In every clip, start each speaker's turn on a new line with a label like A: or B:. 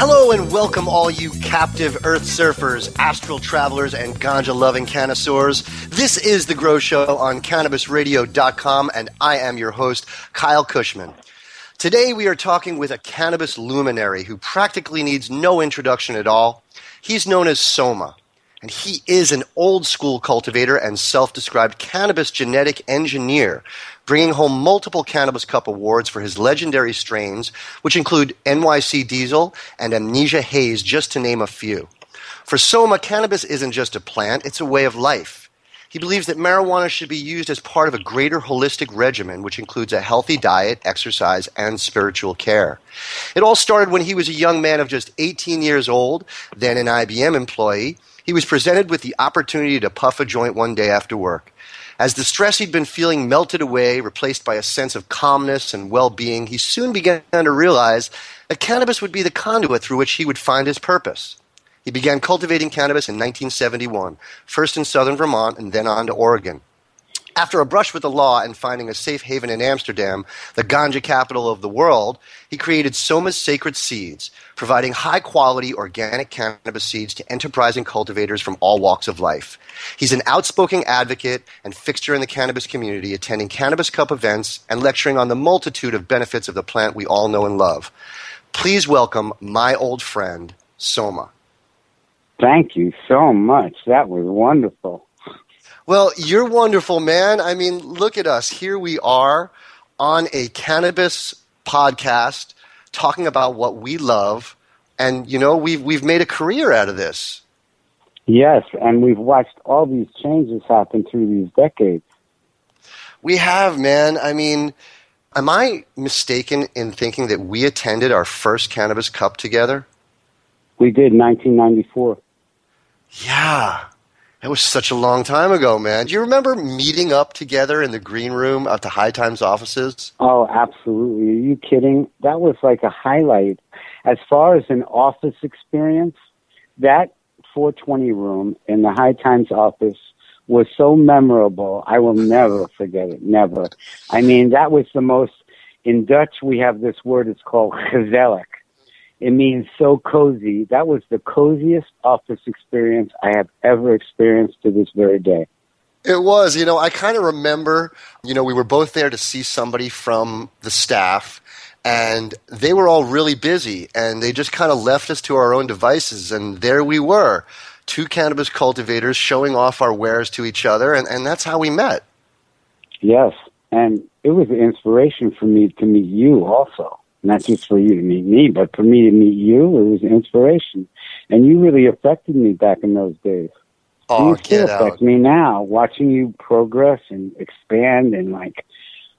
A: Hello and welcome, all you captive earth surfers, astral travelers, and ganja loving connoisseurs. This is The Grow Show on CannabisRadio.com, and I am your host, Kyle Kushman. Today we are talking with a cannabis luminary who practically needs no introduction at all. He's known as Soma, and he is an old school cultivator and self described cannabis genetic engineer bringing home multiple Cannabis Cup awards for his legendary strains, which include NYC Diesel and Amnesia Haze, just to name a few. For Soma, cannabis isn't just a plant, it's a way of life. He believes that marijuana should be used as part of a greater holistic regimen, which includes a healthy diet, exercise, and spiritual care. It all started when he was a young man of just 18 years old, then an IBM employee. He was presented with the opportunity to puff a joint one day after work. As the stress he'd been feeling melted away, replaced by a sense of calmness and well being, he soon began to realize that cannabis would be the conduit through which he would find his purpose. He began cultivating cannabis in 1971, first in southern Vermont and then on to Oregon. After a brush with the law and finding a safe haven in Amsterdam, the ganja capital of the world, he created Soma's Sacred Seeds, providing high quality organic cannabis seeds to enterprising cultivators from all walks of life. He's an outspoken advocate and fixture in the cannabis community, attending Cannabis Cup events and lecturing on the multitude of benefits of the plant we all know and love. Please welcome my old friend, Soma.
B: Thank you so much. That was wonderful.
A: Well, you're wonderful, man. I mean, look at us. Here we are on a cannabis podcast talking about what we love. And, you know, we've, we've made a career out of this.
B: Yes, and we've watched all these changes happen through these decades.
A: We have, man. I mean, am I mistaken in thinking that we attended our first Cannabis Cup together?
B: We did, 1994.
A: Yeah. That was such a long time ago, man. Do you remember meeting up together in the green room at the High Times offices?
B: Oh, absolutely. Are you kidding? That was like a highlight. As far as an office experience, that 420 room in the High Times office was so memorable. I will never forget it. Never. I mean, that was the most, in Dutch, we have this word, it's called gezellig it means so cozy. That was the coziest office experience I have ever experienced to this very day.
A: It was, you know, I kind of remember, you know, we were both there to see somebody from the staff and they were all really busy and they just kind of left us to our own devices and there we were two cannabis cultivators showing off our wares to each other and, and that's how we met
B: yes and it was an inspiration for me to meet you also not just for you to meet me, but for me to meet you, it was inspiration. and you really affected me back in those days.
A: Oh,
B: you still affect
A: out.
B: me now, watching you progress and expand and like,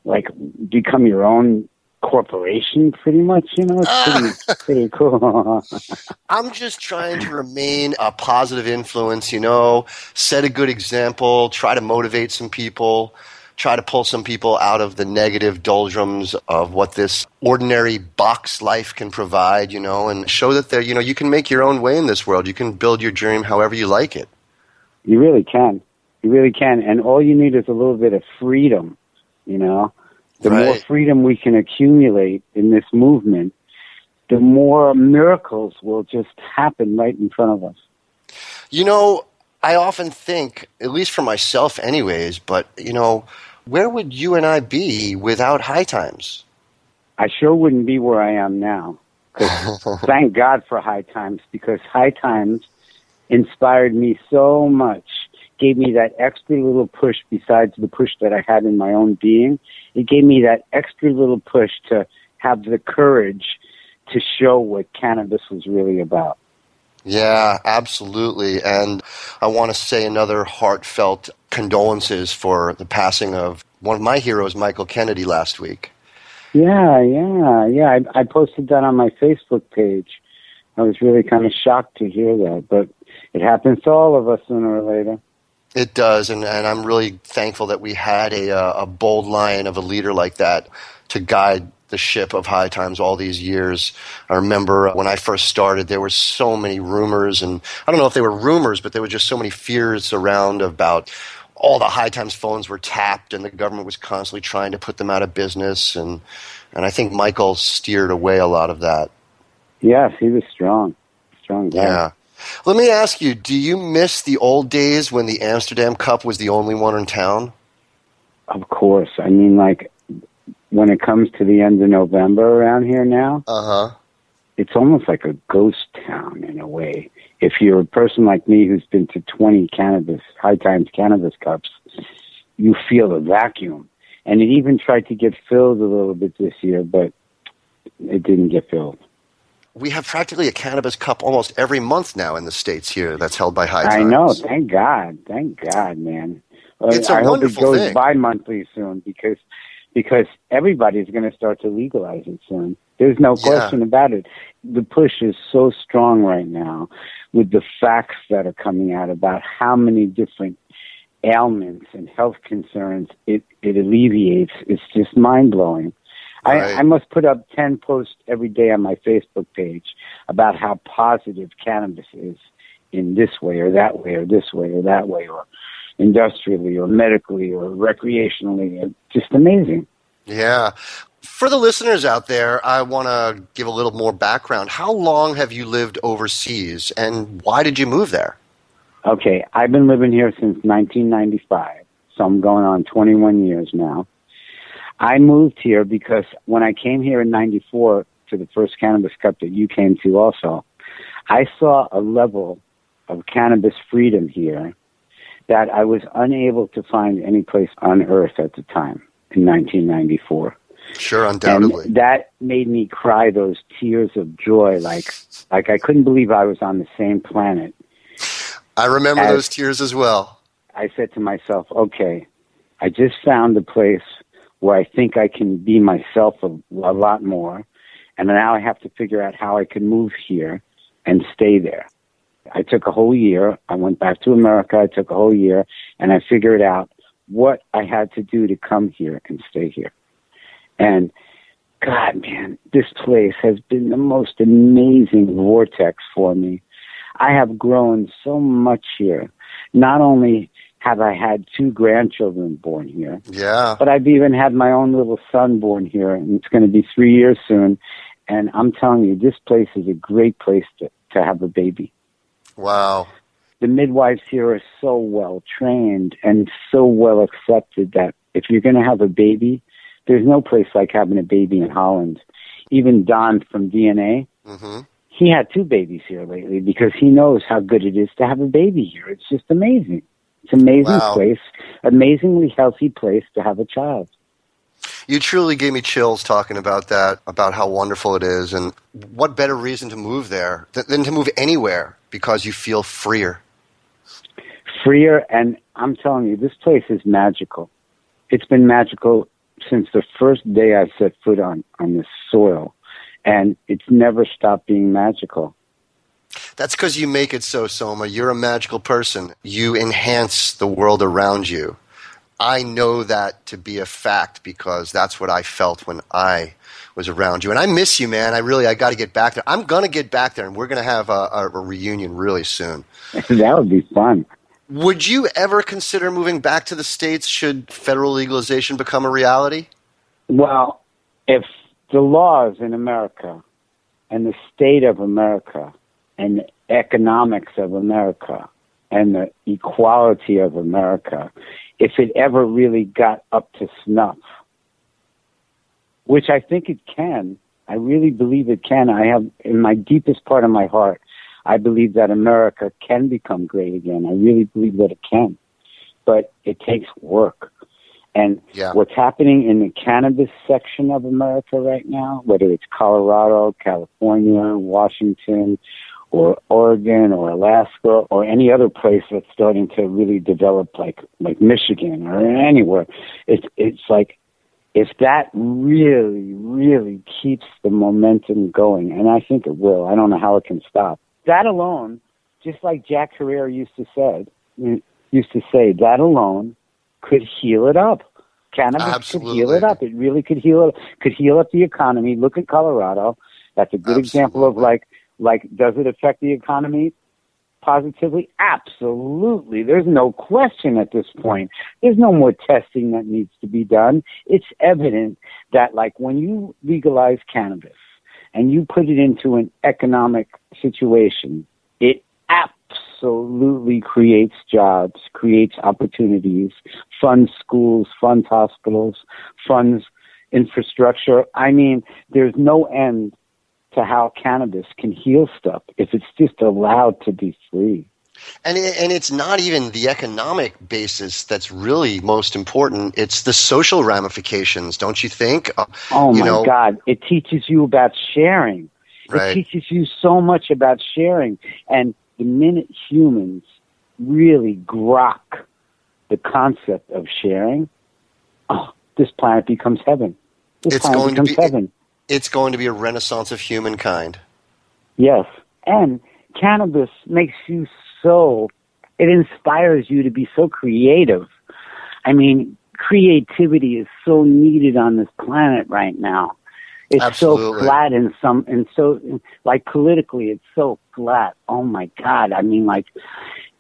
B: like become your own corporation, pretty much. You know, it's ah. pretty, pretty cool.
A: I'm just trying to remain a positive influence, you know, set a good example, try to motivate some people, try to pull some people out of the negative doldrums of what this ordinary box life can provide, you know, and show that there, you know, you can make your own way in this world. You can build your dream however you like it.
B: You really can. You really can. And all you need is a little bit of freedom, you know? The more freedom we can accumulate in this movement, the more miracles will just happen right in front of us.
A: You know, I often think, at least for myself, anyways, but, you know, where would you and I be without high times?
B: I sure wouldn't be where I am now. thank God for High Times because High Times inspired me so much, gave me that extra little push besides the push that I had in my own being. It gave me that extra little push to have the courage to show what cannabis was really about.
A: Yeah, absolutely. And I want to say another heartfelt condolences for the passing of one of my heroes, Michael Kennedy, last week.
B: Yeah, yeah, yeah. I, I posted that on my Facebook page. I was really kind of shocked to hear that, but it happens to all of us sooner or later.
A: It does, and, and I'm really thankful that we had a, uh, a bold lion of a leader like that to guide the ship of High Times all these years. I remember when I first started, there were so many rumors, and I don't know if they were rumors, but there were just so many fears around about all the High Times phones were tapped, and the government was constantly trying to put them out of business, and and I think Michael steered away a lot of that.
B: Yes, he was strong, strong guy.
A: Yeah. Let me ask you: Do you miss the old days when the Amsterdam Cup was the only one in town?
B: Of course. I mean, like, when it comes to the end of November around here now,
A: Uh huh.
B: it's almost like a ghost town in a way. If you're a person like me who's been to 20 cannabis, high times cannabis cups, you feel the vacuum. And it even tried to get filled a little bit this year, but it didn't get filled.
A: We have practically a cannabis cup almost every month now in the states here. That's held by High times.
B: I know. Thank God. Thank God, man.
A: It's a
B: I hope it goes
A: thing.
B: bi-monthly soon because because everybody's going to start to legalize it soon. There's no
A: Yeah.
B: question about it. The push is so strong right now with the facts that are coming out about how many different ailments and health concerns it, it alleviates. It's just mind blowing.
A: Right.
B: I, I must put up 10 posts every day on my Facebook page about how positive cannabis is in this way or that way or this way or that way or industrially or medically or recreationally. It's just amazing.
A: Yeah. For the listeners out there, I want to give a little more background. How long have you lived overseas, and why did you move there?
B: Okay, I've been living here since 1995, so I'm going on 21 years now. I moved here because when I came here in 94 to the first Cannabis Cup that you came to also, I saw a level of cannabis freedom here that I was unable to find any place on earth at the time in 1994.
A: Sure, undoubtedly.
B: And that made me cry those tears of joy, like like I couldn't believe I was on the same planet.
A: I remember
B: as-
A: those tears as well.
B: I said to myself, okay, I just found a place where I think I can be myself a, a lot more, and now I have to figure out how I can move here and stay there. I took a whole year. I went back to America. I took a whole year, and I figured out what I had to do to come here and stay here. And God, man, this place has been the most amazing vortex for me. I have grown so much here. Not only have I had two grandchildren born here,
A: Yeah.
B: but I've even had my own little son born here, and it's going to be three years soon. And I'm telling you, this place is a great place to, to have a baby.
A: Wow.
B: The midwives here are so well trained and so well accepted that if you're going to have a baby, there's no place like having a baby in Holland. Even Don from DNA,
A: hmm
B: he had two babies here lately because he knows how good it is to have a baby here. It's just amazing. It's an amazing
A: Wow.
B: place, amazingly healthy place to have a child.
A: You truly gave me chills talking about that, about how wonderful it is, and what better reason to move there than to move anywhere because you feel freer?
B: Freer, and I'm telling you, this place is magical. It's been magical since the first day I set foot on, on this soil, and it's never stopped being magical.
A: That's because you make it so, Soma. You're a magical person. You enhance the world around you. I know that to be a fact because that's what I felt when I was around you. And I miss you, man. I really, I got to get back there. I'm going to get back there, and we're going to have a, a, a reunion really soon.
B: that would be fun.
A: Would you ever consider moving back to the States should federal legalization become a reality?
B: Well, if the laws in America and the state of America and the economics of America and the equality of America, if it ever really got up to snuff, which I think it can, I really believe it can. I have, in my deepest part of my heart, I believe that America can become great again. I really believe that it can. But it takes work. And
A: yeah.
B: what's happening in the cannabis section of America right now, whether it's Colorado, California, Washington, or Oregon or Alaska or any other place that's starting to really develop like like Michigan or anywhere, it's it's like if that really, really keeps the momentum going, and I think it will, I don't know how it can stop. That alone, just like Jack Herer used to said, used to say, that alone could heal it up. Cannabis
A: Absolutely.
B: could heal it up. It really could heal it. Could heal up the economy. Look at Colorado. That's a good
A: Absolutely.
B: example of like like does it affect the economy positively? Absolutely. There's no question at this point. There's no more testing that needs to be done. It's evident that like when you legalize cannabis and you put it into an economic situation, it absolutely creates jobs, creates opportunities, funds schools, funds hospitals, funds infrastructure. I mean, there's no end to how cannabis can heal stuff if it's just allowed to be free.
A: And and it's not even the economic basis that's really most important. It's the social ramifications, don't you think? Uh,
B: Oh
A: you
B: my
A: know,
B: God! It teaches you about sharing.
A: Right.
B: It teaches you so much about sharing. And the minute humans really grok the concept of sharing, oh, this planet becomes heaven. This
A: It's
B: planet
A: going to
B: becomes
A: be-
B: heaven.
A: It's going to be a renaissance of humankind.
B: Yes. And cannabis makes you so, it inspires you to be so creative. I mean, creativity is so needed on this planet right now. It's
A: Absolutely.
B: so flat and some, and so, like politically, it's so flat. Oh my God. I mean, like,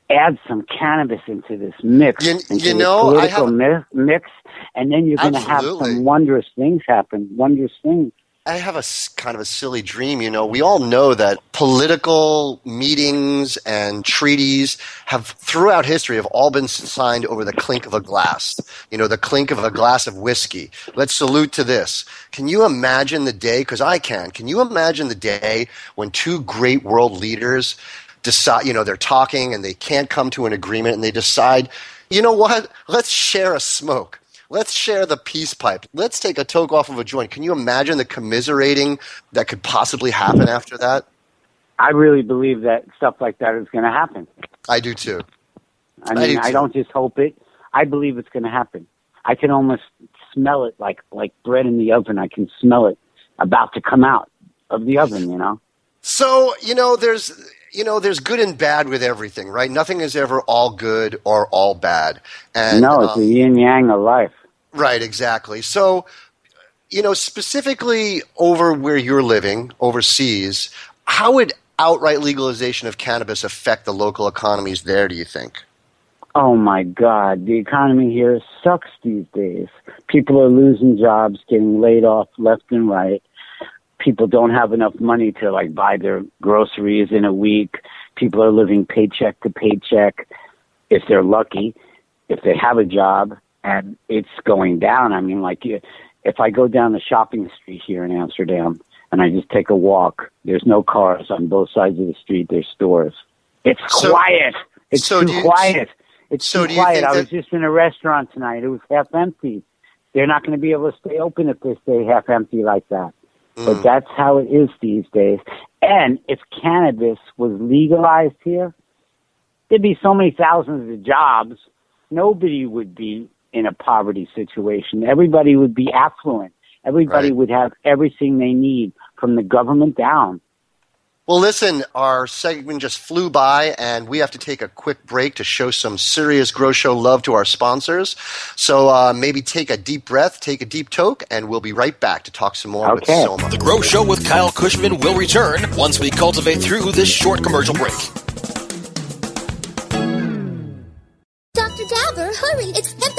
B: add some cannabis into this mix,
A: You-
B: into
A: you
B: this
A: know, I
B: political mi- mix, and then you're going to have some wondrous things happen, wondrous things.
A: I have a kind of a silly dream. You know, we all know that political meetings and treaties have, throughout history, have all been signed over the clink of a glass. You know, the clink of a glass of whiskey. Let's salute to this. Can you imagine the day? Because I can. Can you imagine the day when two great world leaders decide? You know, they're talking and they can't come to an agreement, and they decide, you know what? Let's share a smoke. Let's share the peace pipe. Let's take a toke off of a joint. Can you imagine the commiserating that could possibly happen after that?
B: I really believe that stuff like that is going to happen.
A: I do too.
B: I
A: I
B: mean,
A: do
B: I don't just hope it. I believe it's going to happen. I can almost smell it like like bread in the oven. I can smell it about to come out of the oven. You know.
A: So, you know, there's you know, there's good and bad with everything, right? Nothing is ever all good or all bad. And
B: no, it's
A: um,
B: the yin yang of life.
A: Right, exactly. So, you know, specifically over where you're living, overseas, how would outright legalization of cannabis affect the local economies there, do you think?
B: Oh my God, the economy here sucks these days. People are losing jobs, getting laid off left and right. People don't have enough money to like buy their groceries in a week. People are living paycheck to paycheck if they're lucky, if they have a job, and it's going down. I mean, like if I go down the shopping street here in Amsterdam and I just take a walk, there's no cars on both sides of the street. There's stores. It's
A: So-
B: quiet. It's
A: so
B: too
A: you-
B: quiet. It's
A: so
B: too quiet. I was
A: that-
B: just in a restaurant tonight. It was half empty. They're not going to be able to stay open if they stay half empty like that. But mm. that's how it is these days. And if cannabis was legalized here, there'd be so many thousands of jobs. Nobody would be in a poverty situation. Everybody would be affluent. Everybody
A: Right.
B: would have everything they need from the government down.
A: Well, listen, our segment just flew by, and we have to take a quick break to show some serious Grow Show love to our sponsors. So uh, maybe take a deep breath, take a deep toke, and we'll be right back to talk some more
B: Okay.
A: with Soma.
C: The Grow Show with Kyle Kushman will return once we cultivate through this short commercial break.
D: Dr. Dabber, hurry! Its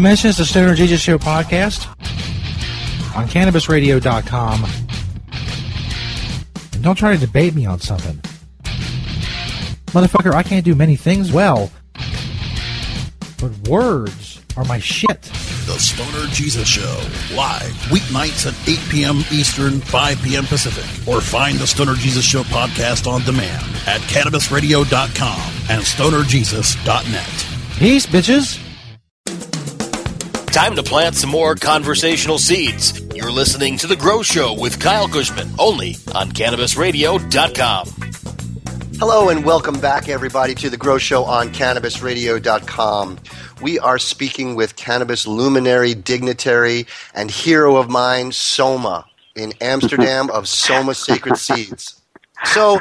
E: Mentions the Stoner Jesus Show podcast on CannabisRadio.com. And don't try to debate me on something. Motherfucker, I can't do many things well. But words are my shit.
F: The Stoner Jesus Show, live weeknights at 8 p.m. Eastern, 5 p.m. Pacific. Or find the Stoner Jesus Show podcast on demand at CannabisRadio.com and StonerJesus.net.
E: Peace, bitches.
C: Time to plant some more conversational seeds. You're listening to The Grow Show with Kyle Kushman, only on CannabisRadio.com.
A: Hello and welcome back, everybody, to the Grow Show on CannabisRadio.com. We are speaking with cannabis luminary, dignitary, and hero of mine, Soma, in Amsterdam of Soma Sacred Seeds. So,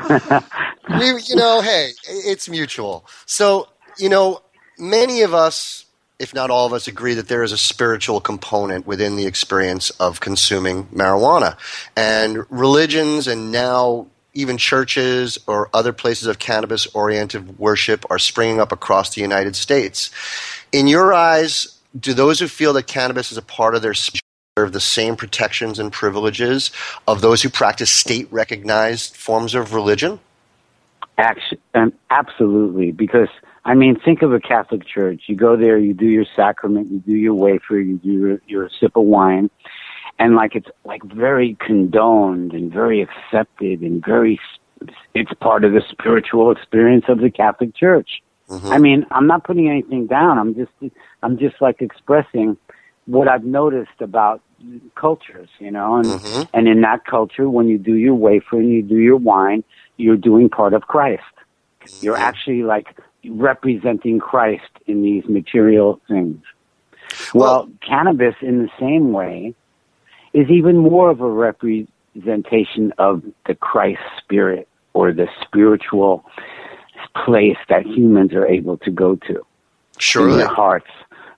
A: we, you know, hey, it's mutual. So, you know, many of us, if not all of us, agree that there is a spiritual component within the experience of consuming marijuana. And religions and now even churches or other places of cannabis oriented worship are springing up across the United States. In your eyes, do those who feel that cannabis is a part of their deserve the same protections and privileges of those who practice state recognized forms of religion?
B: Um, absolutely, because I mean, think of a Catholic church. You go there, you do your sacrament, you do your wafer, you do your, your sip of wine, and like it's like very condoned and very accepted and very. It's part of the spiritual experience of the Catholic Church. Mm-hmm. I mean, I'm not putting anything down. I'm just, I'm just like expressing what I've noticed about cultures, you know, and mm-hmm. and in that culture, when you do your wafer and you do your wine, you're doing part of Christ. You're mm-hmm. actually like representing Christ in these material things. Well, cannabis, in the same way, is even more of a representation of the Christ spirit or the spiritual place that humans are able to go to Sure.
A: in
B: their hearts.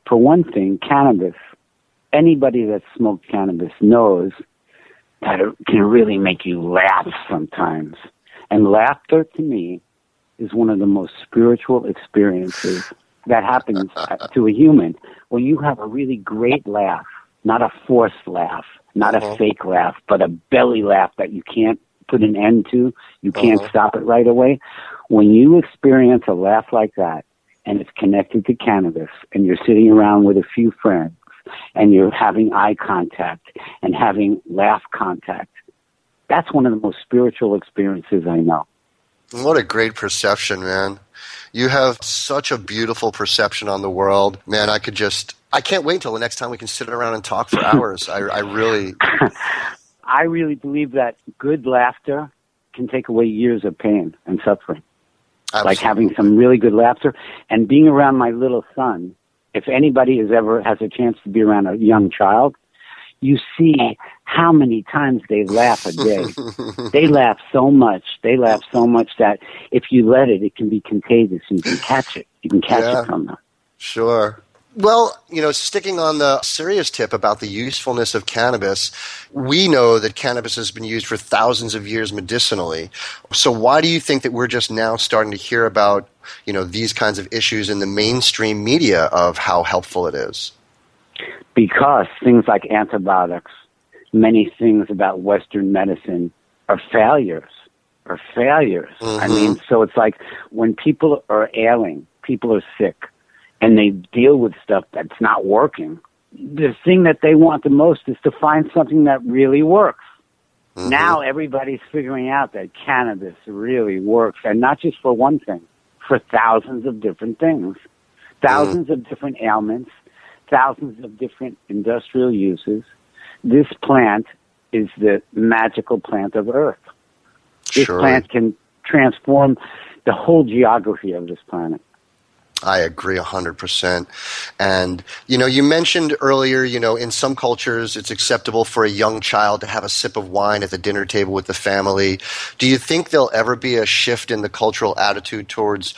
B: For one thing, cannabis, anybody that smoked cannabis knows that it can really make you laugh sometimes. And laughter to me is one of the most spiritual experiences that happens to a human. When you have a really great laugh, not a forced laugh, not a uh-huh. fake laugh, but a belly laugh that you can't put an end to, you can't uh-huh. stop it right away. When you experience a laugh like that, and it's connected to cannabis, and you're sitting around with a few friends, and you're having eye contact and having laugh contact, that's one of the most spiritual experiences I know.
A: What a great perception, man. You have such a beautiful perception on the world. Man, I could just, I can't wait until the next time we can sit around and talk for hours. I, I really,
B: I really believe that good laughter can take away years of pain and suffering. Like having some really good laughter and being around my little son. If anybody has ever has a chance to be around a young child, you see how many times they laugh a day. they laugh so much. They laugh so much that if you let it, it can be contagious and you can catch it. You can catch
A: Yeah.
B: it from them.
A: Sure. Well, you know, sticking on the serious tip about the usefulness of cannabis, we know that cannabis has been used for thousands of years medicinally. So why do you think that we're just now starting to hear about, you know, these kinds of issues in the mainstream media of how helpful it is?
B: because things like antibiotics, many things about Western medicine are failures. Are failures. I mm-hmm. mean, so it's like when people are ailing, people are sick, and they deal with stuff that's not working. The thing that they want the most is to find something that really works. Mm-hmm. Now everybody's figuring out that cannabis really works, and not just for one thing, for thousands of different things, mm-hmm. 1000s of different ailments, thousands of different industrial uses. This plant is the magical plant of Earth. This
A: Surely.
B: plant can transform the whole geography of this planet.
A: I agree 100%. And, you know, you mentioned earlier, you know, in some cultures it's acceptable for a young child to have a sip of wine at the dinner table with the family. Do you think there'll ever be a shift in the cultural attitude towards,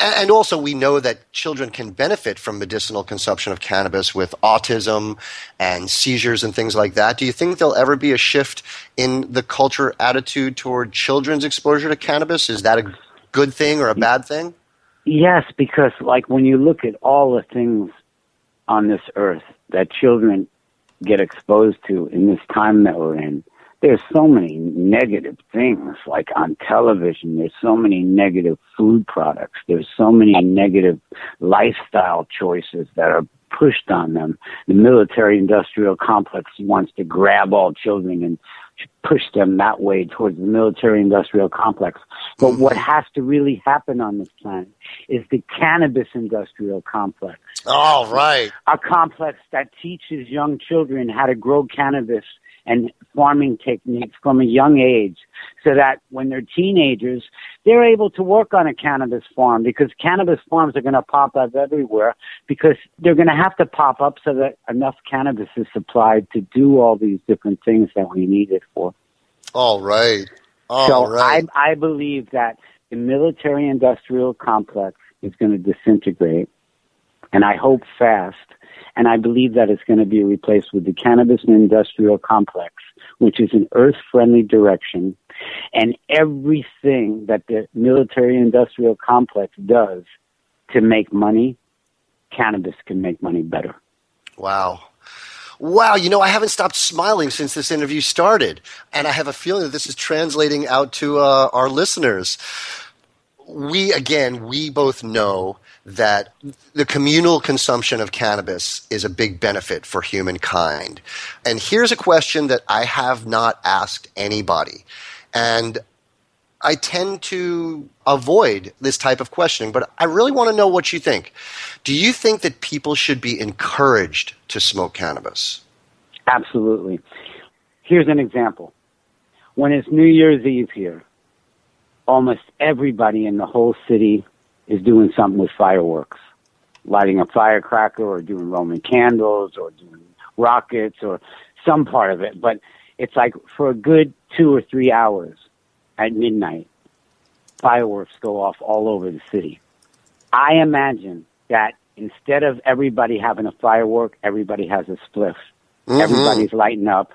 A: and also we know that children can benefit from medicinal consumption of cannabis with autism and seizures and things like that. Do you think there'll ever be a shift in the culture attitude toward children's exposure to cannabis? Is that a good thing or a bad thing?
B: Yes, because like when you look at all the things on this earth that children get exposed to in this time that we're in, there's so many negative things like on television there's so many negative food products there's so many negative lifestyle choices that are pushed on them. The military industrial complex wants to grab all children and push them that way towards the military industrial complex. But mm-hmm. what has to really happen on this planet is the cannabis industrial complex.
A: All right.
B: a complex that teaches young children how to grow cannabis and farming techniques from a young age so that when they're teenagers, they're able to work on a cannabis farm because cannabis farms are going to pop up everywhere because they're going to have to pop up so that enough cannabis is supplied to do all these different things that we need it for.
A: All right. All
B: so
A: right.
B: I, I believe that the military industrial complex is going to disintegrate, and I hope fast. And I believe that it's going to be replaced with the cannabis industrial complex, which is an earth friendly direction. And everything that the military industrial complex does to make money, cannabis can make money better.
A: Wow. Wow, you know, I haven't stopped smiling since this interview started. And I have a feeling that this is translating out to uh, our listeners. We, again, we both know that the communal consumption of cannabis is a big benefit for humankind. And here's a question that I have not asked anybody. And I tend to avoid this type of questioning, but I really want to know what you think. Do you think that people should be encouraged to smoke cannabis?
B: Absolutely. Here's an example. When it's New Year's Eve here, almost everybody in the whole city is doing something with fireworks, lighting a firecracker or doing Roman candles or doing rockets or some part of it. But it's like for a good two or three hours at midnight, fireworks go off all over the city. I imagine that instead of everybody having a firework, everybody has a spliff. Mm-hmm. Everybody's lighting up,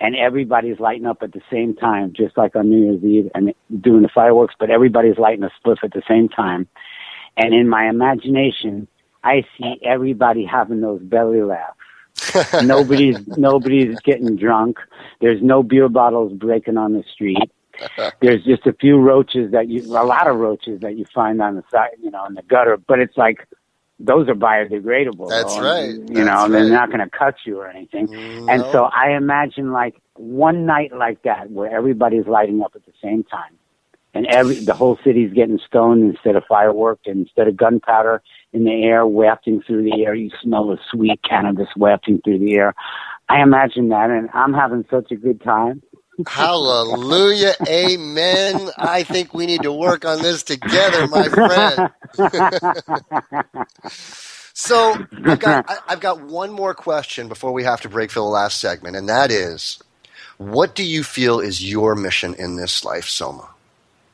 B: and everybody's lighting up at the same time, just like on New Year's Eve and doing the fireworks. But everybody's lighting a spliff at the same time. And in my imagination, I see everybody having those belly laughs. nobody's nobody's getting drunk. There's no beer bottles breaking on the street. There's just a few roaches that you, a lot of roaches that you find on the side, you know, in the gutter. But it's like those are biodegradable.
A: That's
B: though,
A: right.
B: You
A: That's
B: know, they're not going to cut you or anything. And so I imagine like one night like that where everybody's lighting up at the same time, and every the whole city's getting stoned instead of fireworks and instead of gunpowder in the air wafting through the air. You smell the sweet cannabis wafting through the air. I imagine that, and I'm having such a good time.
A: Hallelujah. Amen. I think we need to work on this together, my friend. So I've got I've got one more question before we have to break for the last segment, and that is, what do you feel is your mission in this life, Soma?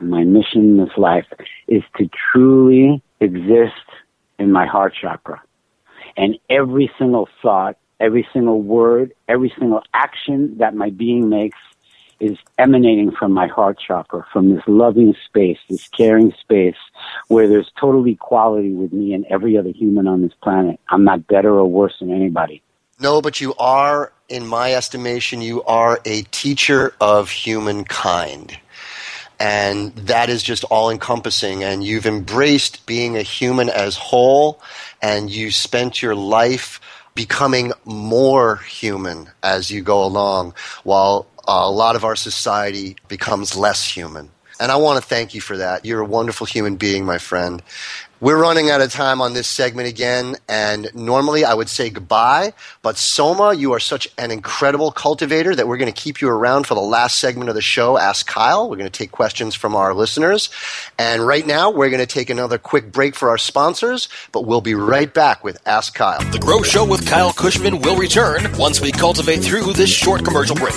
B: My mission in this life is to truly exist in my heart chakra. And every single thought, every single word, every single action that my being makes is emanating from my heart chakra, from this loving space, this caring space where there's total equality with me and every other human on this planet. I'm not better or worse than anybody.
A: No, but you are, in my estimation, you are a teacher of humankind. And that is just all encompassing. And you've embraced being a human as whole, and you spent your life becoming more human as you go along, while a lot of our society becomes less human. And I want to thank you for that. You're a wonderful human being, my friend. We're running out of time on this segment again, and normally I would say goodbye, but Soma, you are such an incredible cultivator that we're going to keep you around for the last segment of the show, Ask Kyle. We're going to take questions from our listeners. And right now, we're going to take another quick break for our sponsors, but we'll be right back with Ask Kyle.
C: The Grow Show with Kyle Kushman will return once we cultivate through this short commercial break.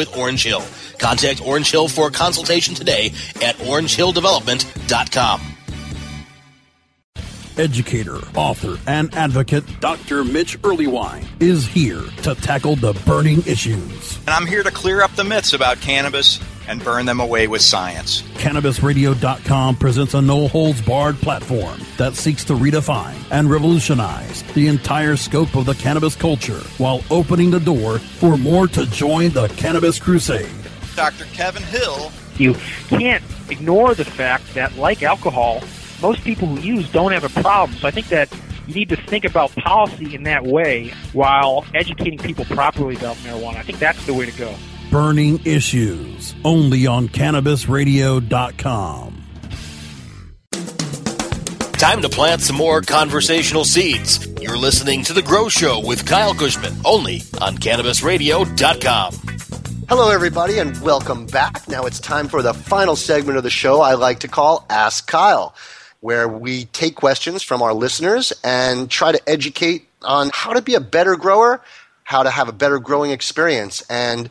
C: with Orange Hill. Contact Orange Hill for a consultation today at orangehilldevelopment.com.
F: Educator, author, and advocate Dr. Mitch Earleywine is here to tackle the burning issues.
G: And I'm here to clear up the myths about cannabis and burn them away with science.
F: CannabisRadio.com presents a no holds barred platform that seeks to redefine and revolutionize the entire scope of the cannabis culture while opening the door for more to join the cannabis crusade.
G: Dr. Kevin Hill.
H: You can't ignore the fact that, like alcohol, most people who use don't have a problem. So I think that you need to think about policy in that way while educating people properly about marijuana. I think that's the way to go.
F: Burning Issues, only on CannabisRadio.com.
C: Time to plant some more conversational seeds. You're listening to The Grow Show with Kyle Kushman, only on CannabisRadio.com.
A: Hello, everybody, and welcome back. Now it's time for the final segment of the show I like to call Ask Kyle, where we take questions from our listeners and try to educate on how to be a better grower, how to have a better growing experience. And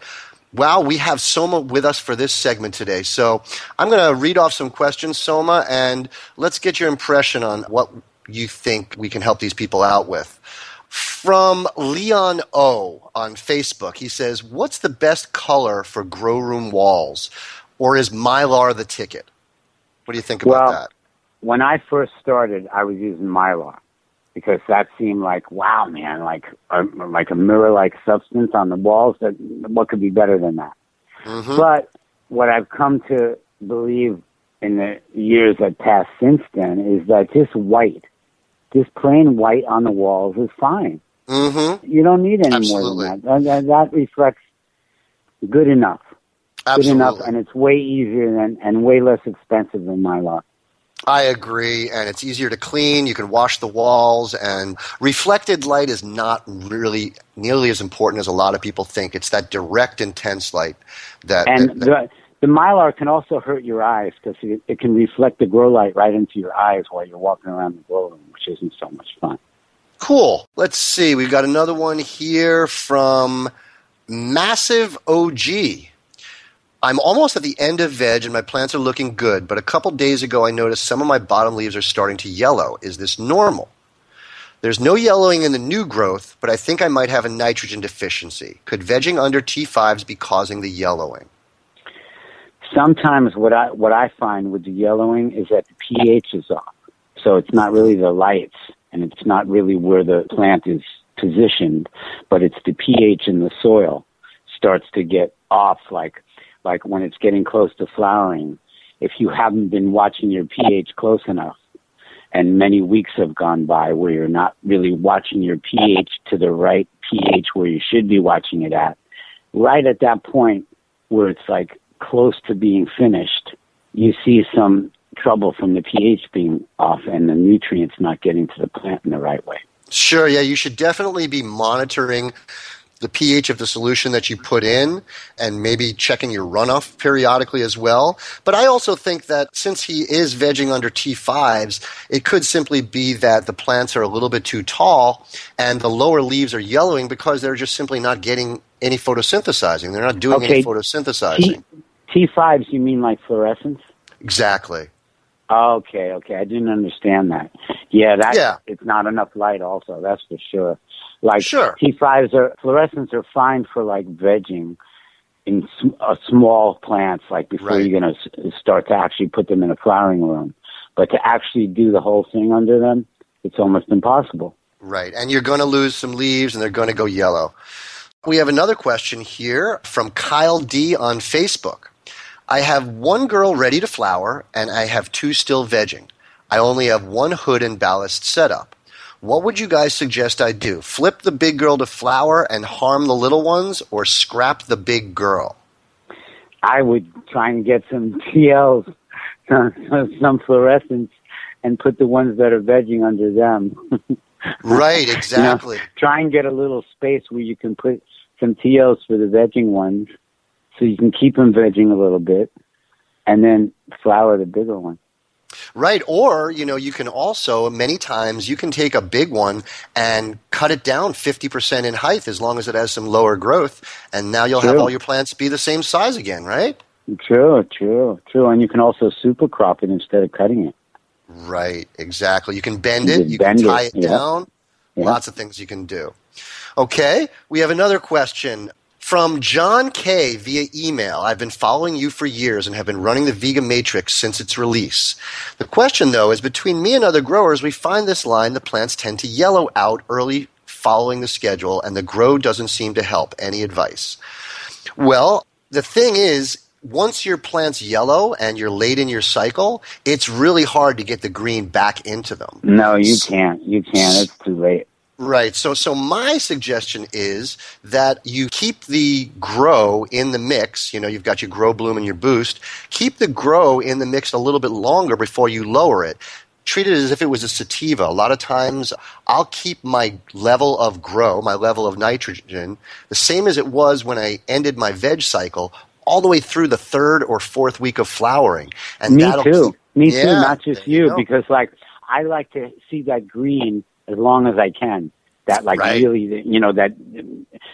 A: Wow, we have Soma with us for this segment today. So I'm going to read off some questions, Soma, and let's get your impression on what you think we can help these people out with. From Leon O on Facebook, he says, What's the best color for grow room walls? Or is Mylar the ticket? What do you think about
B: well,
A: that?
B: When I first started, I was using Mylar because that seemed like wow, man, like a, like a mirror-like substance on the walls. That what could be better than that?
A: Mm-hmm.
B: But what I've come to believe in the years that passed since then is that just white, just plain white on the walls is fine.
A: Mm-hmm.
B: You don't need any
A: Absolutely.
B: more than that. that. That reflects good enough.
A: Absolutely.
B: Good enough, and it's way easier than and way less expensive than Mylar.
A: I agree, and it's easier to clean. You can wash the walls, and reflected light is not really nearly as important as a lot of people think. It's that direct, intense light that.
B: And
A: that- that-
B: the, the mylar can also hurt your eyes because it, it can reflect the grow light right into your eyes while you're walking around the grow room, which isn't so much fun.
A: cool. Let's see. We've got another one here from Massive OG. I'm almost at the end of veg and my plants are looking good, but a couple days ago I noticed some of my bottom leaves are starting to yellow. Is this normal? There's no yellowing in the new growth, but I think I might have a nitrogen deficiency. Could vegging under T5s be causing the yellowing?
B: Sometimes what I what I find with the yellowing is that the pH is off. So it's not really the lights and it's not really where the plant is positioned, but it's the pH in the soil starts to get off like like when it's getting close to flowering. If you haven't been watching your pH close enough and many weeks have gone by where you're not really watching your pH to the right pH where you should be watching it at, right at that point where it's like close to being finished, you see some trouble from the pH being off and the nutrients not getting to the plant in the right way.
A: Sure, yeah, you should definitely be monitoring the pH of the solution that you put in and maybe checking your runoff periodically as well. But I also think that since he is vegging under T5s, it could simply be that the plants are a little bit too tall and the lower leaves are yellowing because they're just simply not getting any photosynthesizing. They're not doing
B: Okay.
A: any photosynthesizing.
B: T T5s, you mean like fluorescents?
A: exactly.
B: Okay, okay. I didn't understand that. Yeah, that
A: Yeah.
B: it's not enough light also, that's for sure. Like
A: Sure.
B: T5s are fluorescents are fine for like vegging in sm- uh, small plants like before
A: Right.
B: you're going to s- start to actually put them in a flowering room. But to actually do the whole thing under them, it's almost impossible.
A: Right. And you're going to lose some leaves and they're going to go yellow. We have another question here from Kyle D on Facebook. I have one girl ready to flower and I have two still vegging. I only have one hood and ballast set up. What would you guys suggest I do? Flip the big girl to flower and harm the little ones or scrap the big girl?
B: I would try and get some TLs, some fluorescents, and put the ones that are vegging under them.
A: Right,
B: You know,
A: exactly.
B: try and get a little space where you can put some TLs for the vegging ones, so you can keep them vegging a little bit, and then flower the bigger one.
A: Right. Or, you know, you can also, many times, you can take a big one and cut it down 50% in height as long as it has some lower growth. And now you'll have all your plants be the same size again, right?
B: True, true, true. And you can also super crop it instead of cutting it.
A: Right. Exactly. You can bend
B: You
A: it,
B: can
A: you
B: bend
A: can
B: it,
A: tie it,
B: yeah.
A: down.
B: Yeah.
A: Lots of things you can do. Okay. We have another question from John K via email. I've been following you for years and have been running the Vegamatrix since its release. The question, though, is between me and other growers, we find this line the plants tend to yellow out early following the schedule, and the grow doesn't seem to help. Any advice? Well, the thing is, once your plant's yellow and you're late in your cycle, it's really hard to get the green back into them.
B: No, you can't. You can't. It's too late.
A: Right. So, so my suggestion is that you keep the grow in the mix. You know, you've got your grow bloom and your boost. Keep the grow in the mix a little bit longer before you lower it. Treat it as if it was a sativa. A lot of times, I'll keep my level of grow, my level of nitrogen, the same as it was when I ended my veg cycle, all the way through the third or fourth week of flowering. And
B: Me
A: that'll
B: too.
A: keep-
B: Me too. Not just
A: you
B: you, because like I like to see that green as long as I can. That like
A: Right.
B: really, you know, that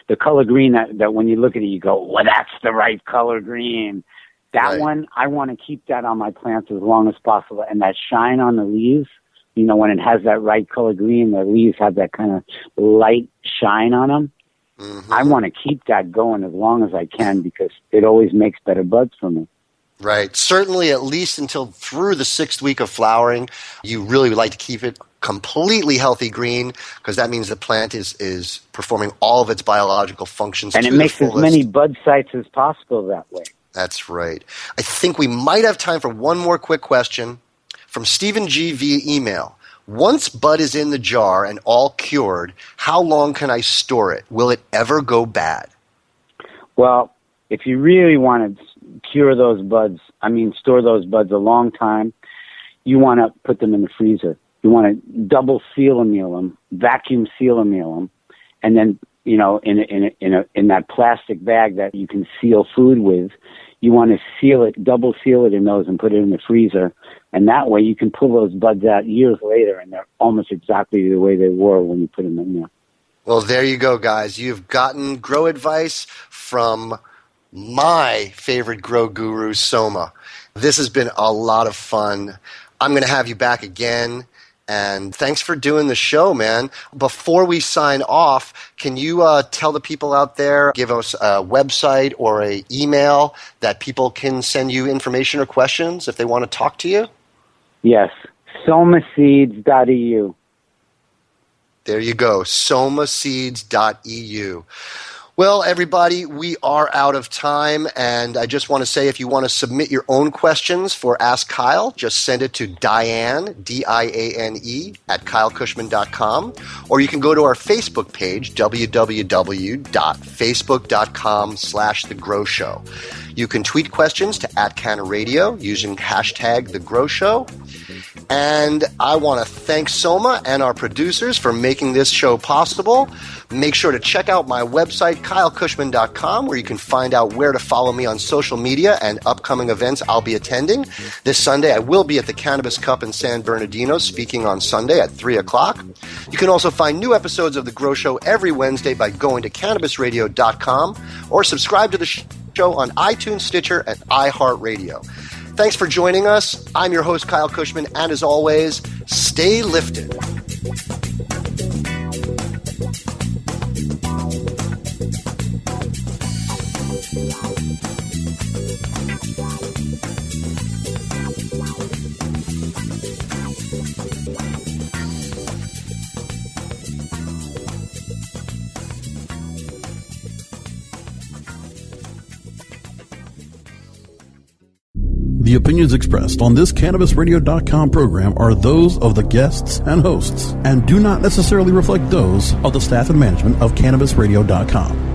B: the color green that that when you look at it, you go, well, that's the right color green. That
A: Right.
B: one, I want to keep that on my plants as long as possible. And that shine on the leaves, you know, when it has that right color green, the leaves have that kind of light shine on them.
A: Mhm.
B: I want to keep that going as long as I can because it always makes better buds for me.
A: Right. Certainly, at least until through the sixth week of flowering, you really would like to keep it completely healthy green because that means the plant is, is performing all of its biological functions.
B: And it makes as many bud sites as possible that way.
A: That's right. I think we might have time for one more quick question from Stephen G via email. Once bud is in the jar and all cured, how long can I store it? Will it ever go bad?
B: Well, if you really want to cure those buds, I mean, store those buds a long time, you want to put them in the freezer. You want to double seal them, vacuum seal them, and then you know, in a, in a, in a, in that plastic bag that you can seal food with, you want to seal it, double seal it in those, and put it in the freezer. And that way, you can pull those buds out years later, and they're almost exactly the way they were when you put them in there.
A: Well, there you go, guys. You've gotten grow advice from my favorite grow guru, Soma. This has been a lot of fun. I'm going to have you back again. And thanks for doing the show, man. Before we sign off, can you uh, tell the people out there, give us a website or a email that people can send you information or questions if they want to talk to you?
B: Yes, somaseeds.eu.
A: There you go, somaseeds.eu. Well, everybody, we are out of time, and I just want to say if you want to submit your own questions for Ask Kyle, just send it to Diane, D I A N E, at kylekushman.com, or you can go to our Facebook page, www.facebook.com slash The Grow Show. You can tweet questions to at Canna Radio using hashtag The Grow Show. And I want to thank Soma and our producers for making this show possible. Make sure to check out my website, kylekushman.com, where you can find out where to follow me on social media and upcoming events I'll be attending. This Sunday, I will be at the Cannabis Cup in San Bernardino speaking on Sunday at 3 o'clock. You can also find new episodes of The Grow Show every Wednesday by going to cannabisradio.com or subscribe to the show on iTunes, Stitcher, and iHeartRadio. Thanks for joining us. I'm your host, Kyle Kushman, and as always, stay lifted.
F: The opinions expressed on this CannabisRadio.com program are those of the guests and hosts and do not necessarily reflect those of the staff and management of CannabisRadio.com.